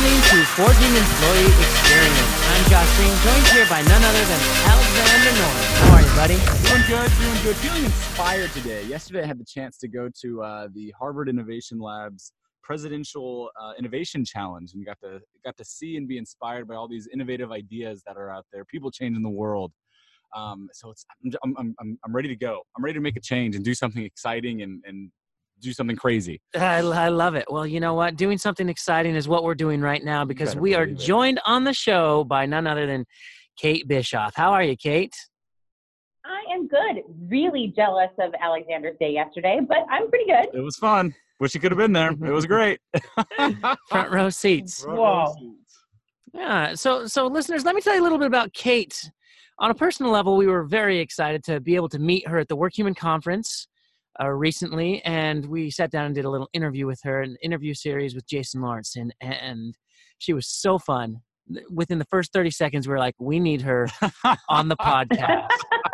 listening to Forging Employee Experience. I'm Josh Green, joined here by none other than Alexander Norris. How are you, buddy? Doing good, doing good. Feeling inspired today. Yesterday, I had the chance to go to uh, the Harvard Innovation Labs Presidential uh, Innovation Challenge, and got to got to see and be inspired by all these innovative ideas that are out there. People changing the world. Um, so it's I'm, I'm, I'm, I'm ready to go. I'm ready to make a change and do something exciting and, and do something crazy. I, I love it. Well, you know what? Doing something exciting is what we're doing right now because we are joined on the show by none other than Kate Bischoff. How are you, Kate? I am good. Really jealous of Alexander's day yesterday, but I'm pretty good. It was fun. Wish you could have been there. It was great. Front row seats. Front row seats. Yeah. So, so listeners, let me tell you a little bit about Kate. On a personal level, we were very excited to be able to meet her at the Workhuman Conference uh, recently, and we sat down and did a little interview with her, an interview series with Jason Lawrence, and and she was so fun. Within the first thirty seconds, we are like, we need her on the podcast.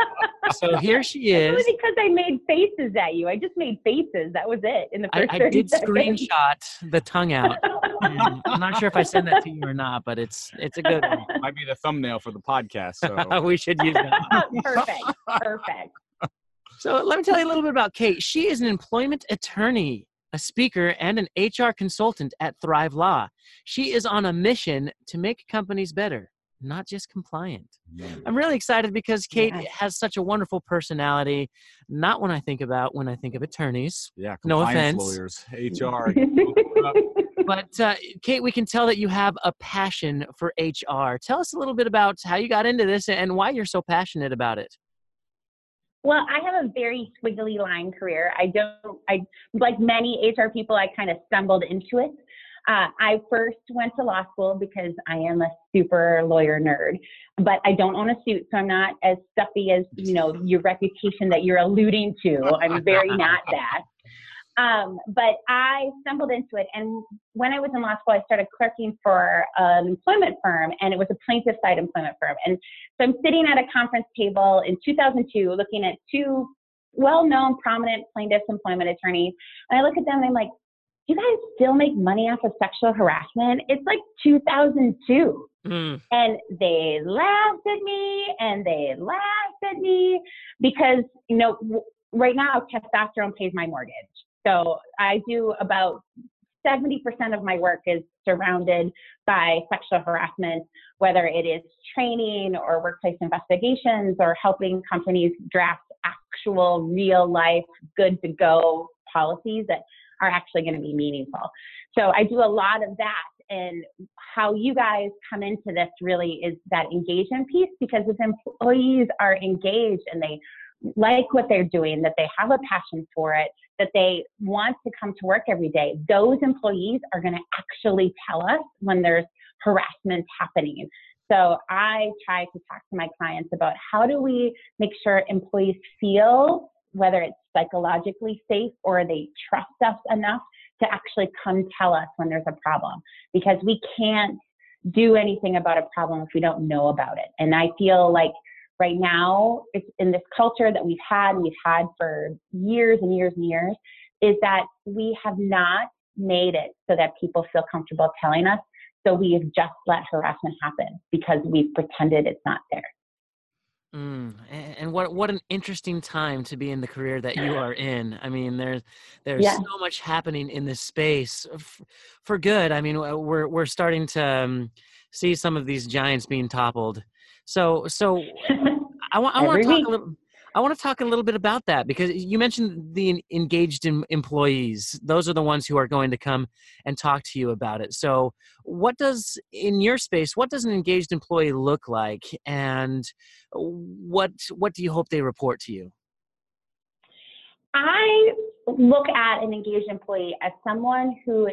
so here she is. Only because I made faces at you. I just made faces. That was it in the first I, 30 I did seconds. screenshot the tongue out. I'm not sure if I send that to you or not, but it's it's a good one. Might be the thumbnail for the podcast. So we should use that. perfect. Perfect. So let me tell you a little bit about Kate. She is an employment attorney, a speaker, and an HR consultant at Thrive Law. She is on a mission to make companies better, not just compliant. I'm really excited because Kate Yes. has such a wonderful personality. Not when I think about when I think of attorneys, yeah, No compliance offense. lawyers, HR. but uh, Kate, we can tell that you have a passion for HR. Tell us a little bit about how you got into this and why you're so passionate about it. Well, I have a very squiggly line career. I don't, I like many HR people, I kind of stumbled into it. Uh, I first went to law school because I am a super lawyer nerd, but I don't own a suit, so I'm not as stuffy as you know your reputation that you're alluding to. I'm very not that. Um, but I stumbled into it, and when I was in law school, I started clerking for an employment firm, and it was a plaintiff side employment firm. And so I'm sitting at a conference table in 2002, looking at two well-known, prominent plaintiffs employment attorneys, and I look at them and I'm like, "You guys still make money off of sexual harassment? It's like 2002." Mm. And they laughed at me and they laughed at me because, you know, right now testosterone pays my mortgage. So I do about 70% of my work is surrounded by sexual harassment, whether it is training or workplace investigations or helping companies draft actual real life good to go policies that are actually going to be meaningful. So I do a lot of that and how you guys come into this really is that engagement piece because if employees are engaged and they like what they're doing, that they have a passion for it, that they want to come to work every day, those employees are going to actually tell us when there's harassment happening. So I try to talk to my clients about how do we make sure employees feel whether it's psychologically safe or they trust us enough to actually come tell us when there's a problem because we can't do anything about a problem if we don't know about it. And I feel like right now, it's in this culture that we've had and we've had for years and years and years, is that we have not made it so that people feel comfortable telling us. So we've just let harassment happen because we've pretended it's not there. Mm, and what what an interesting time to be in the career that you are in. I mean, there's there's Yeah. so much happening in this space f- for good. I mean, we're we're starting to um, see some of these giants being toppled. So so I want I want to talk a little. I want to talk a little bit about that because you mentioned the engaged em- employees. Those are the ones who are going to come and talk to you about it. So, what does in your space? What does an engaged employee look like, and what what do you hope they report to you? I look at an engaged employee as someone who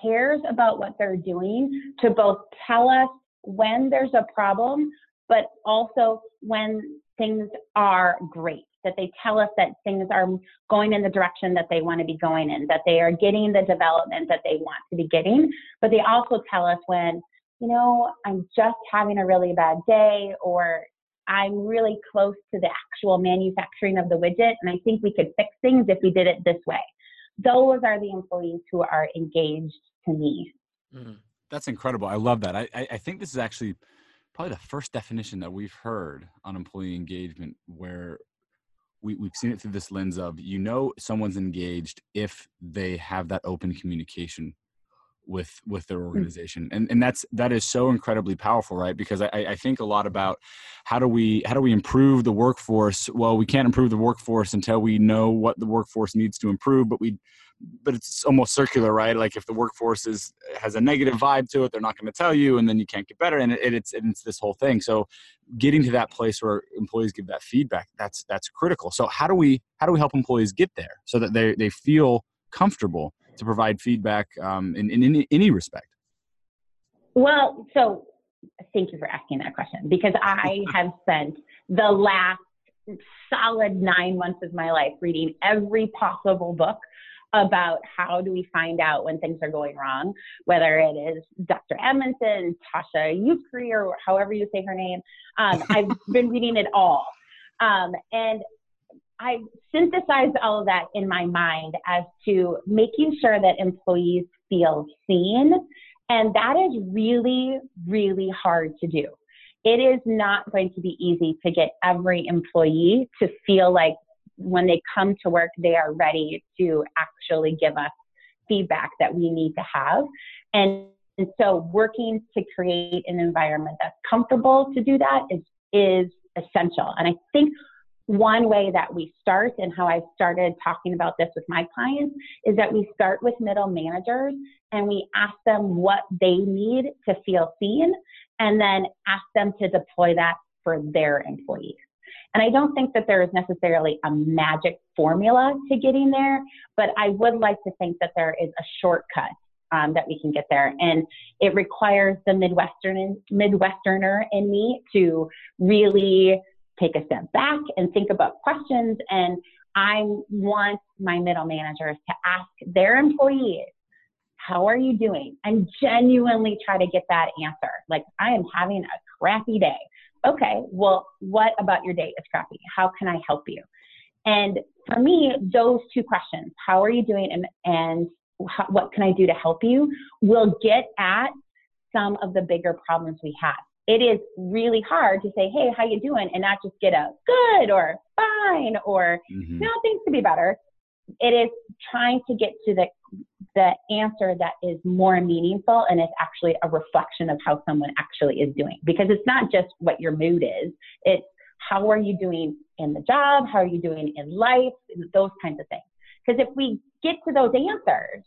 cares about what they're doing to both tell us when there's a problem, but also when things are great. That they tell us that things are going in the direction that they want to be going in, that they are getting the development that they want to be getting. But they also tell us when, you know, I'm just having a really bad day or I'm really close to the actual manufacturing of the widget, and I think we could fix things if we did it this way. Those are the employees who are engaged to me. Mm. That's incredible. I love that. I, I think this is actually probably the first definition that we've heard on employee engagement where we, we've seen it through this lens of you know someone's engaged if they have that open communication with with their mm. organization. And and that's that is so incredibly powerful right? Because I, I think a lot about how do we how do we improve the workforce? Well we can't improve the workforce until we know what the workforce needs to improve but we but it's almost circular right? Like if the workforce is has a negative vibe to it they're not going to tell you and then you can't get better and it, it's it's this whole thing. So getting to that place where employees give that feedback that's that's critical. So how do we how do we help employees get there so that they they feel comfortable to provide feedback um, in, in any, any respect? Well, so thank you for asking that question because I have spent the last solid nine months of my life reading every possible book about how do we find out when things are going wrong, whether it is Dr. Edmondson, Tasha Yukri, or however you say her name. Um, I've been reading it all. Um, and I synthesized all of that in my mind as to making sure that employees feel seen. And that is really, really hard to do. It is not going to be easy to get every employee to feel like when they come to work, they are ready to actually give us feedback that we need to have. And, and so working to create an environment that's comfortable to do that is, is essential. And I think one way that we start and how I started talking about this with my clients is that we start with middle managers and we ask them what they need to feel seen and then ask them to deploy that for their employees. And I don't think that there is necessarily a magic formula to getting there, but I would like to think that there is a shortcut um, that we can get there. And it requires the Midwestern Midwesterner in me to really take a step back and think about questions. And I want my middle managers to ask their employees, how are you doing? And genuinely try to get that answer. Like, I am having a crappy day. Okay, well, what about your day is crappy? How can I help you? And for me, those two questions, how are you doing and, and how, what can I do to help you, will get at some of the bigger problems we have it is really hard to say, "Hey, how you doing?" and not just get a good or fine or mm-hmm. no, things could be better. It is trying to get to the the answer that is more meaningful and is actually a reflection of how someone actually is doing. Because it's not just what your mood is; it's how are you doing in the job, how are you doing in life, those kinds of things. Because if we get to those answers,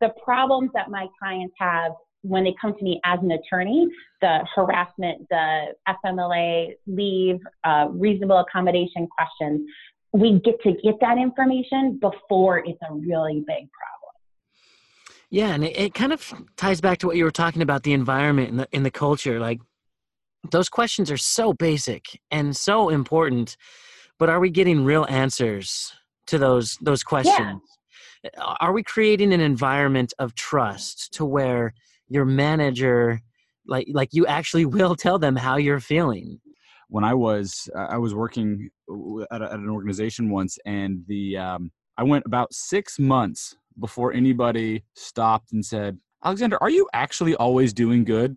the problems that my clients have when they come to me as an attorney, the harassment, the FMLA leave, uh, reasonable accommodation questions, we get to get that information before it's a really big problem. Yeah, and it, it kind of ties back to what you were talking about the environment and the, in the culture. Like those questions are so basic and so important, but are we getting real answers to those those questions? Yeah. Are we creating an environment of trust to where your manager like like you actually will tell them how you're feeling when i was i was working at, a, at an organization once and the um, i went about six months before anybody stopped and said alexander are you actually always doing good?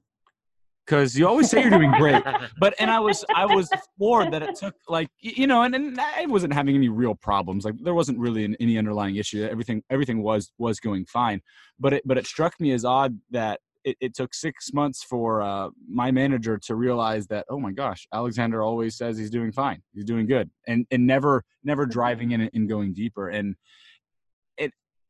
Because you always say you're doing great. But and i was i was floored that it took like you know and, and i wasn't having any real problems. Like there wasn't really an, any underlying issue. Everything everything was was going fine. But it but it struck me as odd that it, it took six months for uh, my manager to realize that oh my gosh alexander always says he's doing fine. He's doing good. And and never never driving in and going deeper. And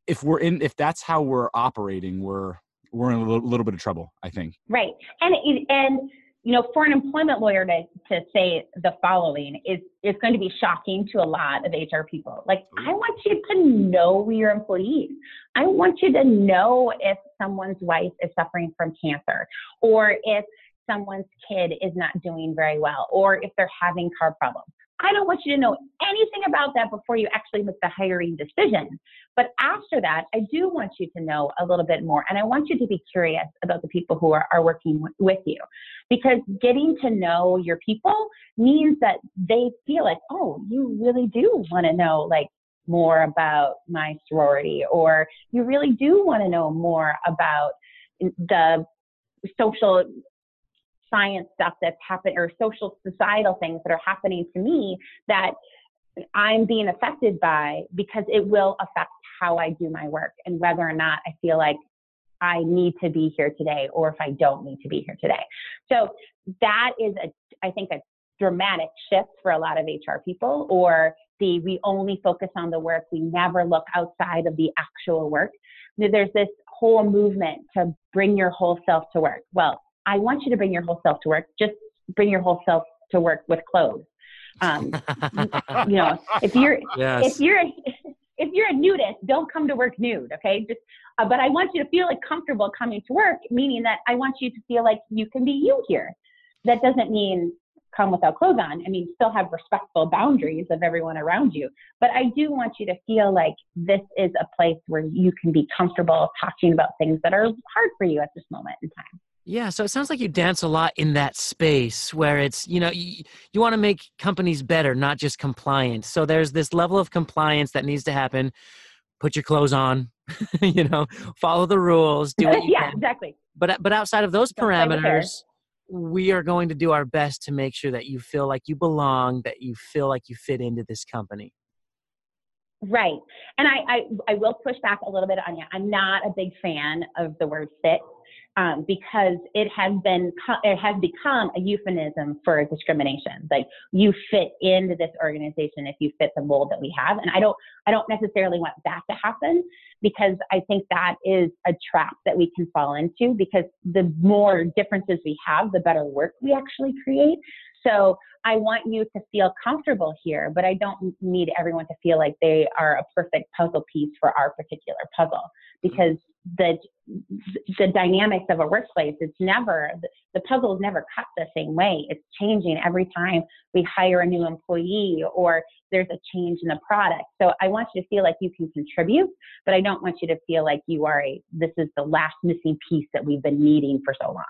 if we're in if that's how we're operating we're we're in a little, little bit of trouble, I think. Right. And, and, you know, for an employment lawyer to, to say the following is, is going to be shocking to a lot of HR people. Like, I want you to know your employees. I want you to know if someone's wife is suffering from cancer or if someone's kid is not doing very well or if they're having car problems. I don't want you to know anything about that before you actually make the hiring decision. But after that, I do want you to know a little bit more. And I want you to be curious about the people who are, are working with you. Because getting to know your people means that they feel like, oh, you really do want to know, like, more about my sorority, or you really do want to know more about the social science stuff that's happening or social societal things that are happening to me that I'm being affected by because it will affect how I do my work and whether or not I feel like I need to be here today or if I don't need to be here today. So that is a I think a dramatic shift for a lot of HR people or the we only focus on the work, we never look outside of the actual work. There's this whole movement to bring your whole self to work. Well, I want you to bring your whole self to work. Just bring your whole self to work with clothes. Um, you know, if you're yes. if you're if you're a nudist, don't come to work nude. Okay, just uh, but I want you to feel like comfortable coming to work, meaning that I want you to feel like you can be you here. That doesn't mean come without clothes on. I mean, still have respectful boundaries of everyone around you. But I do want you to feel like this is a place where you can be comfortable talking about things that are hard for you at this moment in time. Yeah, so it sounds like you dance a lot in that space where it's, you know, you, you want to make companies better, not just compliant. So there's this level of compliance that needs to happen. Put your clothes on, you know, follow the rules, do what yeah, can. exactly. But uh, but outside of those parameters, we are going to do our best to make sure that you feel like you belong, that you feel like you fit into this company. Right. And I, I, I will push back a little bit on you. I'm not a big fan of the word fit um, because it has been it has become a euphemism for discrimination. Like you fit into this organization if you fit the mold that we have, and I don't I don't necessarily want that to happen because I think that is a trap that we can fall into because the more differences we have, the better work we actually create. So I want you to feel comfortable here, but I don't need everyone to feel like they are a perfect puzzle piece for our particular puzzle mm-hmm. because the the dynamics of a workplace it's never the puzzle is never cut the same way. It's changing every time we hire a new employee or there's a change in the product. So i want you to feel like you can contribute but i don't want you to feel like you are a this is the last missing piece that we've been needing for so long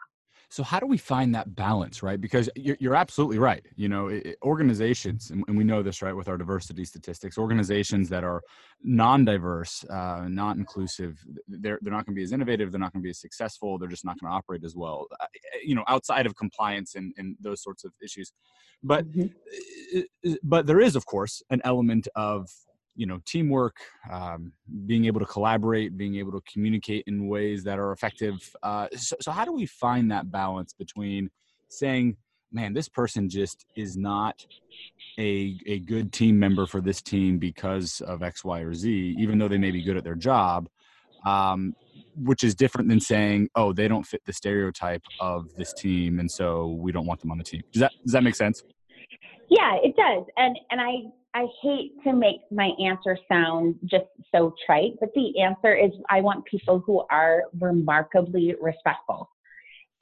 so how do we find that balance, right? Because you're, you're absolutely right. You know, it, organizations, and, we know this, right, with our diversity statistics, organizations that are non-diverse, uh, not inclusive, they're they're not going to be as innovative. They're not going to be as successful. They're just not going to operate as well. Uh, you know, outside of compliance and, and those sorts of issues. But mm-hmm. but there is, of course, an element of you know teamwork um, being able to collaborate being able to communicate in ways that are effective uh, so, so how do we find that balance between saying man this person just is not a, a good team member for this team because of x y or z even though they may be good at their job um, which is different than saying oh they don't fit the stereotype of this team and so we don't want them on the team. Does that does that make sense? Yeah it does and and i I hate to make my answer sound just so trite, but the answer is I want people who are remarkably respectful.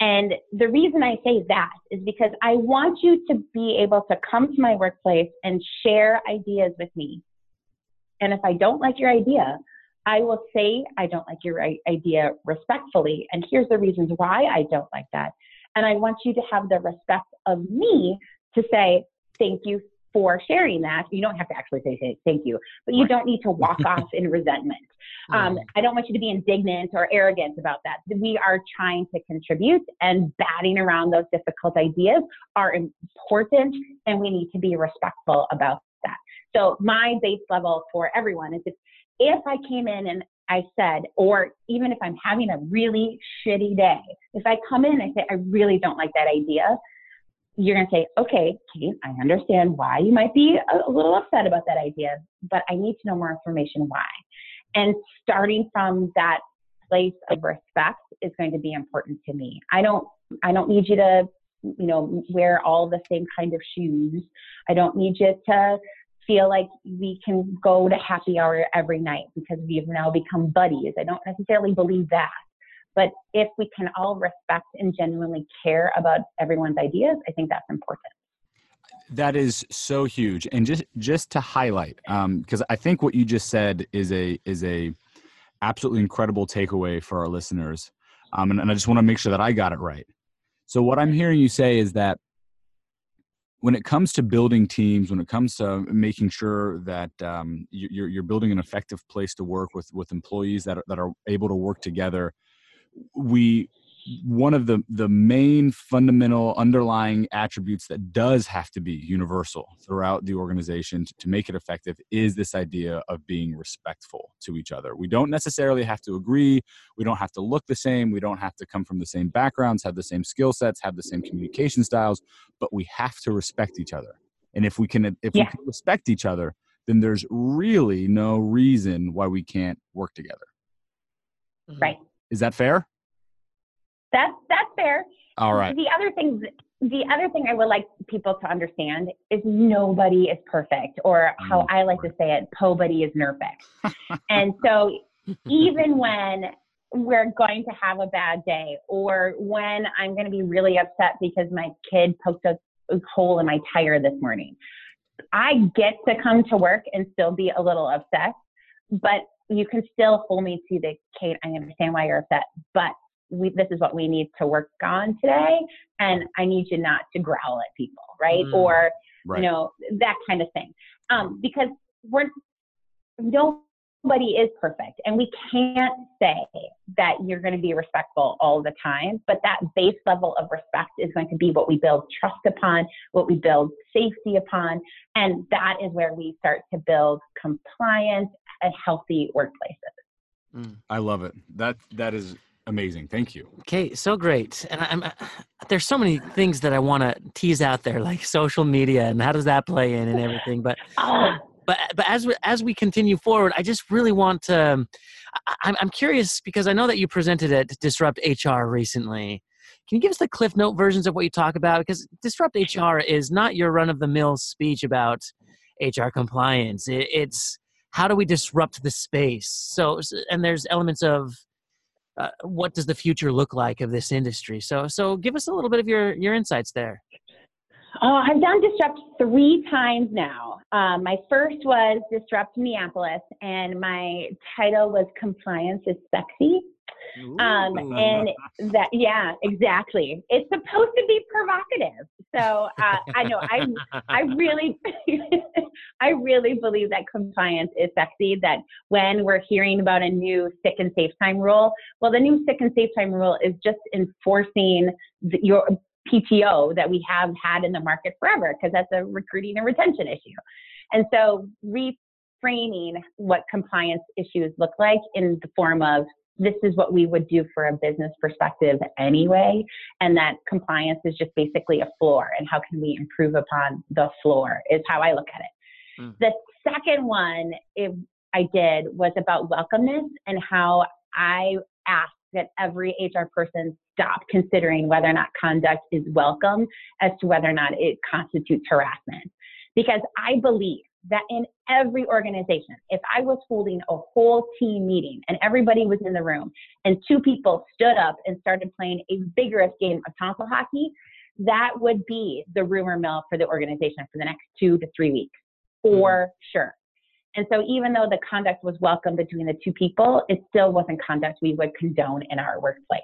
And the reason I say that is because I want you to be able to come to my workplace and share ideas with me. And if I don't like your idea, I will say I don't like your idea respectfully. And here's the reasons why I don't like that. And I want you to have the respect of me to say, thank you for sharing that. You don't have to actually say thank you, but you don't need to walk off in resentment. Um, I don't want you to be indignant or arrogant about that. We are trying to contribute, and batting around those difficult ideas are important, and we need to be respectful about that. So, my base level for everyone is if, if I came in and I said, or even if I'm having a really shitty day, if I come in and I say, I really don't like that idea, you're going to say, okay, Kate, I understand why you might be a, little upset about that idea, but I need to know more information why. And starting from that place of respect is going to be important to me. I don't, I don't need you to, you know, wear all the same kind of shoes. I don't need you to feel like we can go to happy hour every night because we've now become buddies. I don't necessarily believe that. But if we can all respect and genuinely care about everyone's ideas, I think that's important. That is so huge, and just just to highlight, because um, I think what you just said is a is a absolutely incredible takeaway for our listeners, um, and, and I just want to make sure that I got it right. So what I'm hearing you say is that when it comes to building teams, when it comes to making sure that um, you're, you're building an effective place to work with with employees that are, that are able to work together, we one of the the main fundamental underlying attributes that does have to be universal throughout the organization to, to, make it effective is this idea of being respectful to each other. We don't necessarily have to agree. We don't have to look the same. We don't have to come from the same backgrounds have the same skill sets have the same communication styles but we have to respect each other. And if we can if yeah. we can respect each other then there's really no reason why we can't work together. Mm-hmm. Right is that fair that's that's fair. All right. The other thing the other thing I would like people to understand is nobody is perfect, or how mm. I like to say it, nobody is nerfect. and so even when we're going to have a bad day, or when I'm going to be really upset because my kid poked a, a hole in my tire this morning, I get to come to work and still be a little upset, but you can still hold me to the Kate. I understand why you're upset, but we, this is what we need to work on today and i need you not to growl at people right mm, or right. you know that kind of thing um, because we're nobody is perfect and we can't say that you're going to be respectful all the time but that base level of respect is going to be what we build trust upon what we build safety upon and that is where we start to build compliance and healthy workplaces mm. i love it that that is amazing. Thank you. Okay, so great. And I'm uh, there's so many things that I want to tease out there, like social media and how does that play in and everything. But oh. But but as we, as we continue forward, I just really want to. I'm I'm curious because I know that you presented at Disrupt HR recently. Can you give us the cliff note versions of what you talk about? Because Disrupt HR is not your run of the mill speech about HR compliance. It, it's how do we disrupt the space? So and there's elements of uh, what does the future look like of this industry? So, so give us a little bit of your your insights there. Oh, I've done Disrupt three times now. Um, my first was Disrupt Minneapolis, and my title was Compliance is Sexy. Um, and that, yeah, exactly. It's supposed to be provocative. So uh, I know I, I really, I really believe that compliance is sexy. That when we're hearing about a new sick and safe time rule, well, the new sick and safe time rule is just enforcing the, your PTO that we have had in the market forever, because that's a recruiting and retention issue. And so reframing what compliance issues look like in the form of this is what we would do for a business perspective anyway, and that compliance is just basically a floor, and how can we improve upon the floor is how I look at it. Mm. The second one it, I did was about welcomeness and how I asked that every HR person stop considering whether or not conduct is welcome as to whether or not it constitutes harassment. Because I believe that in every organization, if I was holding a whole team meeting and everybody was in the room and two people stood up and started playing a vigorous game of tonsil hockey, that would be the rumor mill for the organization for the next two to three weeks, for mm-hmm. sure. And so, even though the conduct was welcome between the two people, it still wasn't conduct we would condone in our workplace.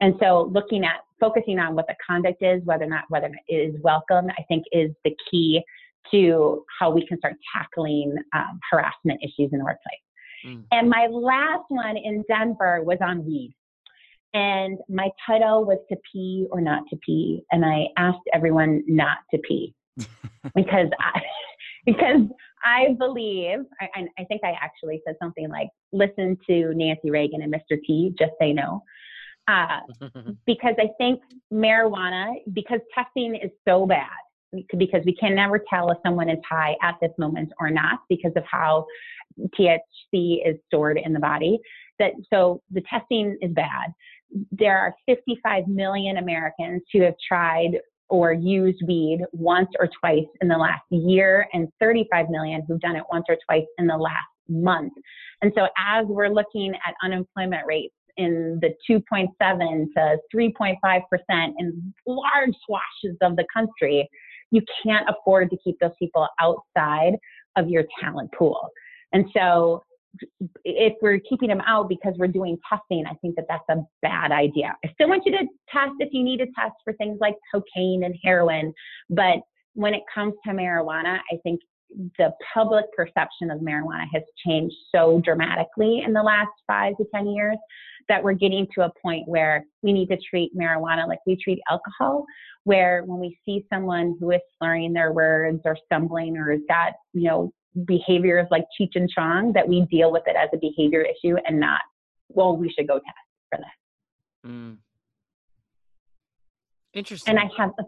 And so, looking at focusing on what the conduct is, whether or not whether it is welcome, I think is the key to how we can start tackling um, harassment issues in the workplace. Mm. And my last one in Denver was on weed. And my title was to pee or not to pee. And I asked everyone not to pee because I, because I believe, and I think I actually said something like, listen to Nancy Reagan and Mr. T, just say no. Uh, because I think marijuana, because testing is so bad, because we can never tell if someone is high at this moment or not because of how THC is stored in the body. That so the testing is bad. There are 55 million Americans who have tried or used weed once or twice in the last year, and 35 million who've done it once or twice in the last month. And so, as we're looking at unemployment rates in the 2.7 to 3.5 percent in large swathes of the country, you can't afford to keep those people outside of your talent pool. And so if we're keeping them out because we're doing testing, I think that that's a bad idea. I still want you to test if you need to test for things like cocaine and heroin, but when it comes to marijuana, I think the public perception of marijuana has changed so dramatically in the last five to 10 years that we're getting to a point where we need to treat marijuana like we treat alcohol, where when we see someone who is slurring their words or stumbling or has got, you know, behaviors like Cheech and Chong, that we deal with it as a behavior issue and not, well, we should go test for this. Mm. Interesting. And I have a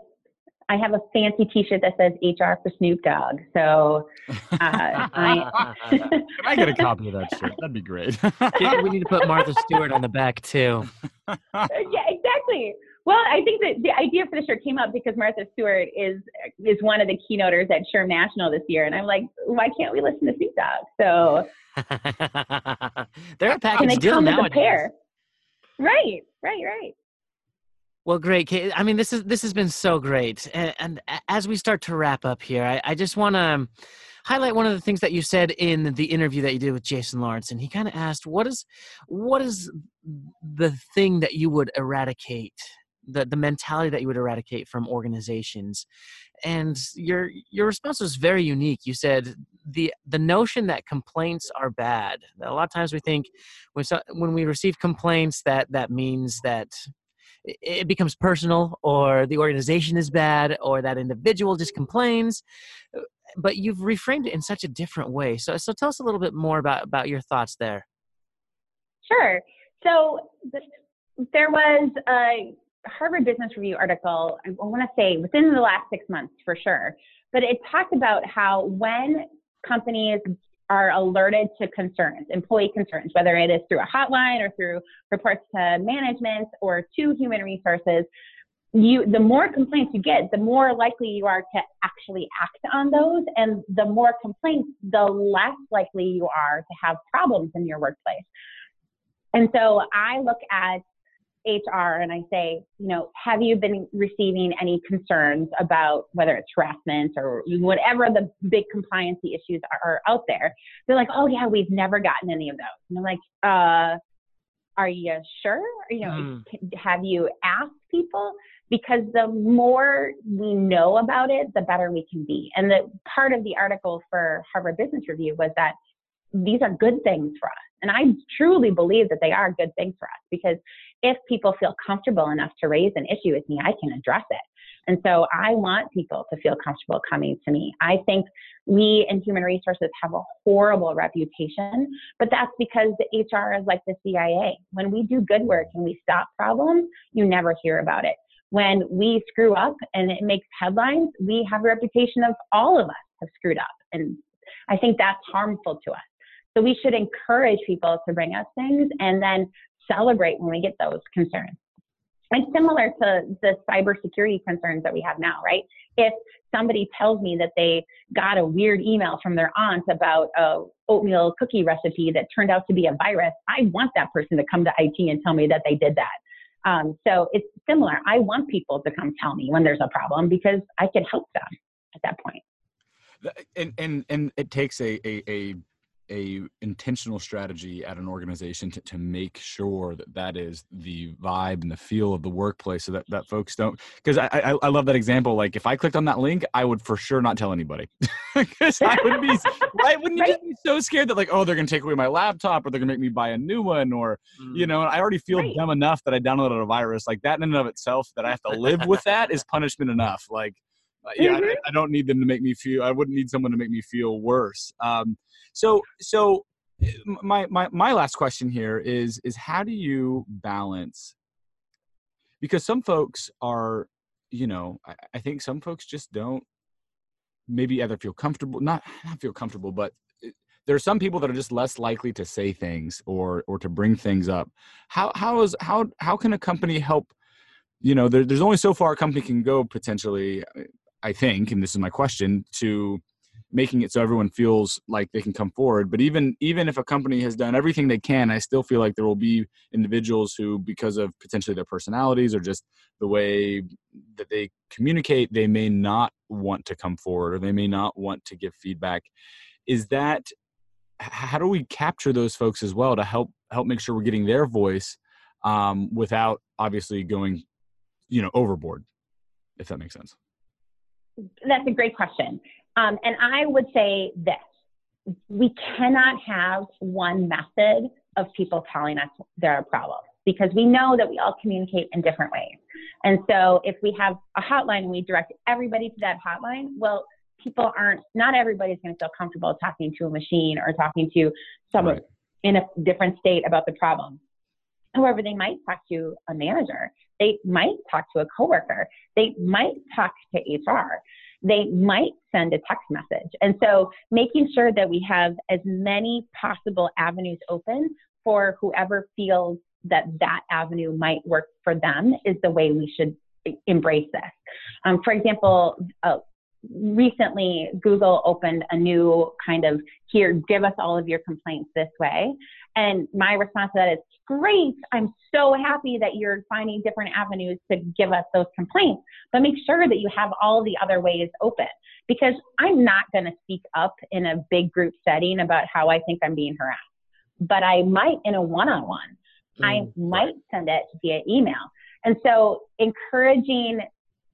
I have a fancy T-shirt that says HR for Snoop Dogg. So uh, I can I get a copy of that shirt? That'd be great. yeah, we need to put Martha Stewart on the back too. yeah, exactly. Well, I think that the idea for the shirt came up because Martha Stewart is is one of the keynoters at SHRM National this year, and I'm like, why can't we listen to Snoop Dogg? So they're a package deal nowadays. Right, right, right. Well, great. I mean, this is this has been so great, and, and as we start to wrap up here, I, I just want to um, highlight one of the things that you said in the interview that you did with Jason Lawrence, and he kind of asked, "What is what is the thing that you would eradicate?" The, the mentality that you would eradicate from organizations and your your response was very unique you said the the notion that complaints are bad a lot of times we think when so, when we receive complaints that that means that it becomes personal or the organization is bad or that individual just complains. Uh, but you've reframed it in such a different way. So so tell us a little bit more about about your thoughts there. Sure. So there was a harvard business review article i want to say within the last six months for sure. But it talked about how when companies are alerted to concerns, employee concerns, whether it is through a hotline or through reports to management or to human resources, you the more complaints you get, the more likely you are to actually act on those. And the more complaints, the less likely you are to have problems in your workplace. And so I look at HR and I say, you know, have you been receiving any concerns about whether it's harassment or whatever the big compliancy issues are, are out there? They're like, oh yeah, we've never gotten any of those. And I'm like, uh, are you sure? You know, mm. have you asked people? Because the more we know about it, the better we can be. And the part of the article for Harvard Business Review was that these are good things for us. And I truly believe that they are good things for us because if people feel comfortable enough to raise an issue with me, I can address it. And so I want people to feel comfortable coming to me. I think we in human resources have a horrible reputation, but that's because the HR is like the CIA. When we do good work and we stop problems, you never hear about it. When we screw up and it makes headlines, we have a reputation of all of us have screwed up. And I think that's harmful to us. So we should encourage people to bring us things and then celebrate when we get those concerns. And similar to the cybersecurity concerns that we have now, right? If somebody tells me that they got a weird email from their aunt about a oatmeal cookie recipe that turned out to be a virus, I want that person to come to IT and tell me that they did that. Um, so it's similar. I want people to come tell me when there's a problem because I can help them at that point. And and and it takes a a, a a intentional strategy at an organization to, to make sure that that is the vibe and the feel of the workplace so that, that folks don't because I, I, I love that example like if i clicked on that link i would for sure not tell anybody because i would be right wouldn't you be so scared that like oh they're gonna take away my laptop or they're gonna make me buy a new one or mm. you know i already feel right. dumb enough that i downloaded a virus like that in and of itself that i have to live with that is punishment enough like yeah, mm-hmm. I, I, don't need them to make me feel. I wouldn't need someone to make me feel worse. Um, so, so my my my last question here is is how do you balance? Because some folks are, you know, I, I think some folks just don't maybe either feel comfortable, not not feel comfortable, but eh, there are some people that are just less likely to say things or or to bring things up. How how is how how can a company help? You know, there, there's only so far a company can go potentially. I think, and this is my question, to making it so everyone feels like they can come forward. But even even if a company has done everything they can i still feel like there will be individuals who because of potentially their personalities or just the way that they communicate they may not want to come forward or they may not want to give feedback. Is that how do we capture those folks as well to help help make sure we're getting their voice um, without obviously going you know overboard if that makes sense? That's a great question. Um, and I would say this we cannot have one method of people telling us there are problems because we know that we all communicate in different ways. And so if we have a hotline and we direct everybody to that hotline, well, people aren't, not everybody's going to feel comfortable talking to a machine or talking to someone right. in a different state about the problem. However, they might talk to a manager. They might talk to a coworker. They might talk to HR. They might send a text message. And so making sure that we have as many possible avenues open for whoever feels that that avenue might work for them is the way we should embrace this. Um, for example, uh, recently Google opened a new kind of here, give us all of your complaints this way. And my response to that is great. I'm so happy that you're finding different avenues to give us those complaints, but make sure that you have all the other ways open because I'm not going to speak up in a big group setting about how I think I'm being harassed, but I might in a one on one. I mm, might send it via email. And so encouraging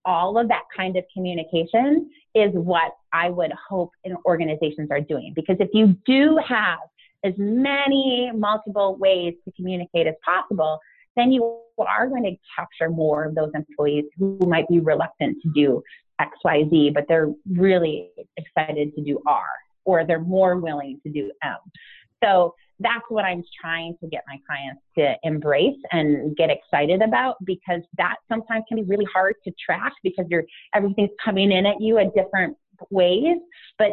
all of that kind of communication is what I would hope organizations are doing. Because if you do have as many multiple ways to communicate as possible, then you are going to capture more of those employees who might be reluctant to do X, Y, Z, but they're really excited to do R, or they're more willing to do M. So that's what I'm trying to get my clients to embrace and get excited about because that sometimes can be really hard to track because you're everything's coming in at you in different ways. But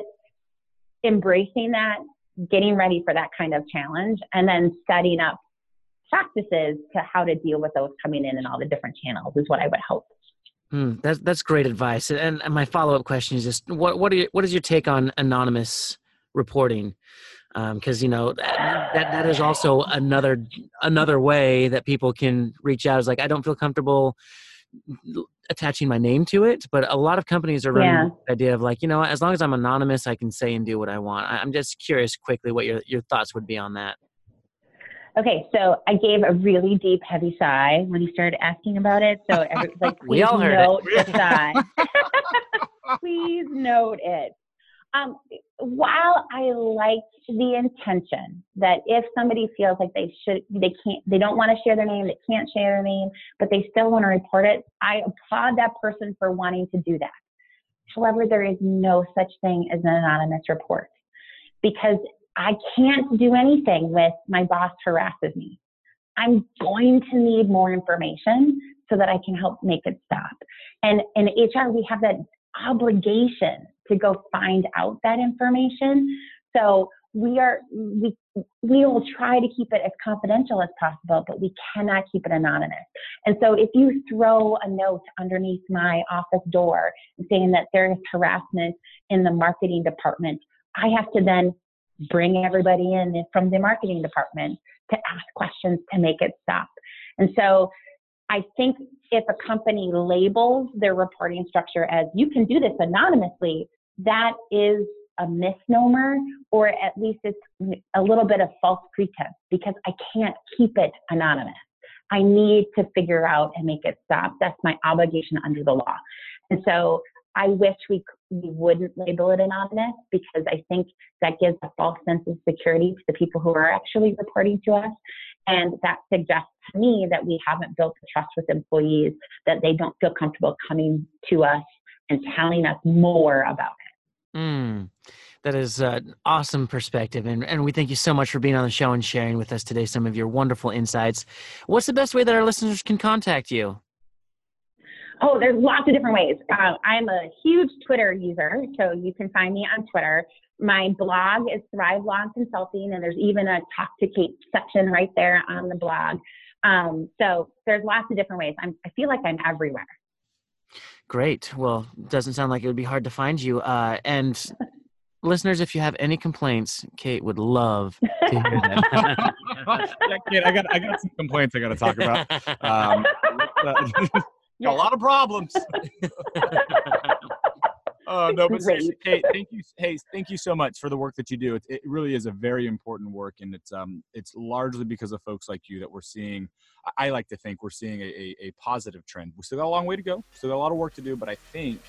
embracing that, getting ready for that kind of challenge, and then setting up practices to how to deal with those coming in and all the different channels is what I would hope. Mm, that's that's great advice. And, and my follow up question is just what what, you, what is your take on anonymous reporting? Because um, you know that, that is also another another way that people can reach out is like i don't feel comfortable attaching my name to it but a lot of companies are running yeah. the idea of like you know as long as i'm anonymous i can say and do what i want i'm just curious quickly what your, your thoughts would be on that okay so i gave a really deep heavy sigh when you started asking about it so every, like please we all heard note it. the sigh please note it um, while I like the intention that if somebody feels like they should, they can't, they don't want to share their name, they can't share their name, but they still want to report it, I applaud that person for wanting to do that. However, there is no such thing as an anonymous report because I can't do anything with my boss harasses me. I'm going to need more information so that I can help make it stop. And in HR, we have that obligation to go find out that information. So we are we we will try to keep it as confidential as possible, but we cannot keep it anonymous. And so if you throw a note underneath my office door saying that there is harassment in the marketing department, I have to then bring everybody in from the marketing department to ask questions to make it stop. And so I think if a company labels their reporting structure as you can do this anonymously, that is a misnomer or at least it's a little bit of false pretense because I can't keep it anonymous. I need to figure out and make it stop. That's my obligation under the law. And so I wish we, we wouldn't label it anonymous because I think that gives a false sense of security to the people who are actually reporting to us. And that suggests to me that we haven't built a trust with employees, that they don't feel comfortable coming to us and telling us more about it. Mm, that is an awesome perspective. And, and we thank you so much for being on the show and sharing with us today some of your wonderful insights. What's the best way that our listeners can contact you? Oh, there's lots of different ways. Uh, I'm a huge Twitter user, so you can find me on Twitter. My blog is Thrive Law Consulting, and there's even a Talk to Kate section right there on the blog. Um, so there's lots of different ways. I'm, I feel like I'm everywhere. Great. Well, doesn't sound like it would be hard to find you. Uh, and listeners, if you have any complaints, Kate would love to hear them. yeah, Kate, I got I got some complaints I got to talk about. Um, a lot of problems. Oh no, but seriously, hey, thank you, hey, thank you so much for the work that you do. It, it, really is a very important work, and it's um, it's largely because of folks like you that we're seeing. I like to think we're seeing a, a, a positive trend. We still got a long way to go, still got a lot of work to do, but I think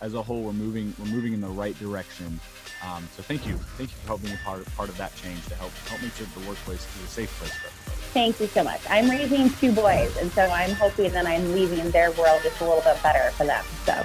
as a whole, we're moving we're moving in the right direction. Um, so thank you, thank you for helping be part part of that change to help help make sure the workplace is a safe place for everybody. Thank you so much. I'm raising two boys, and so I'm hoping that I'm leaving their world just a little bit better for them. So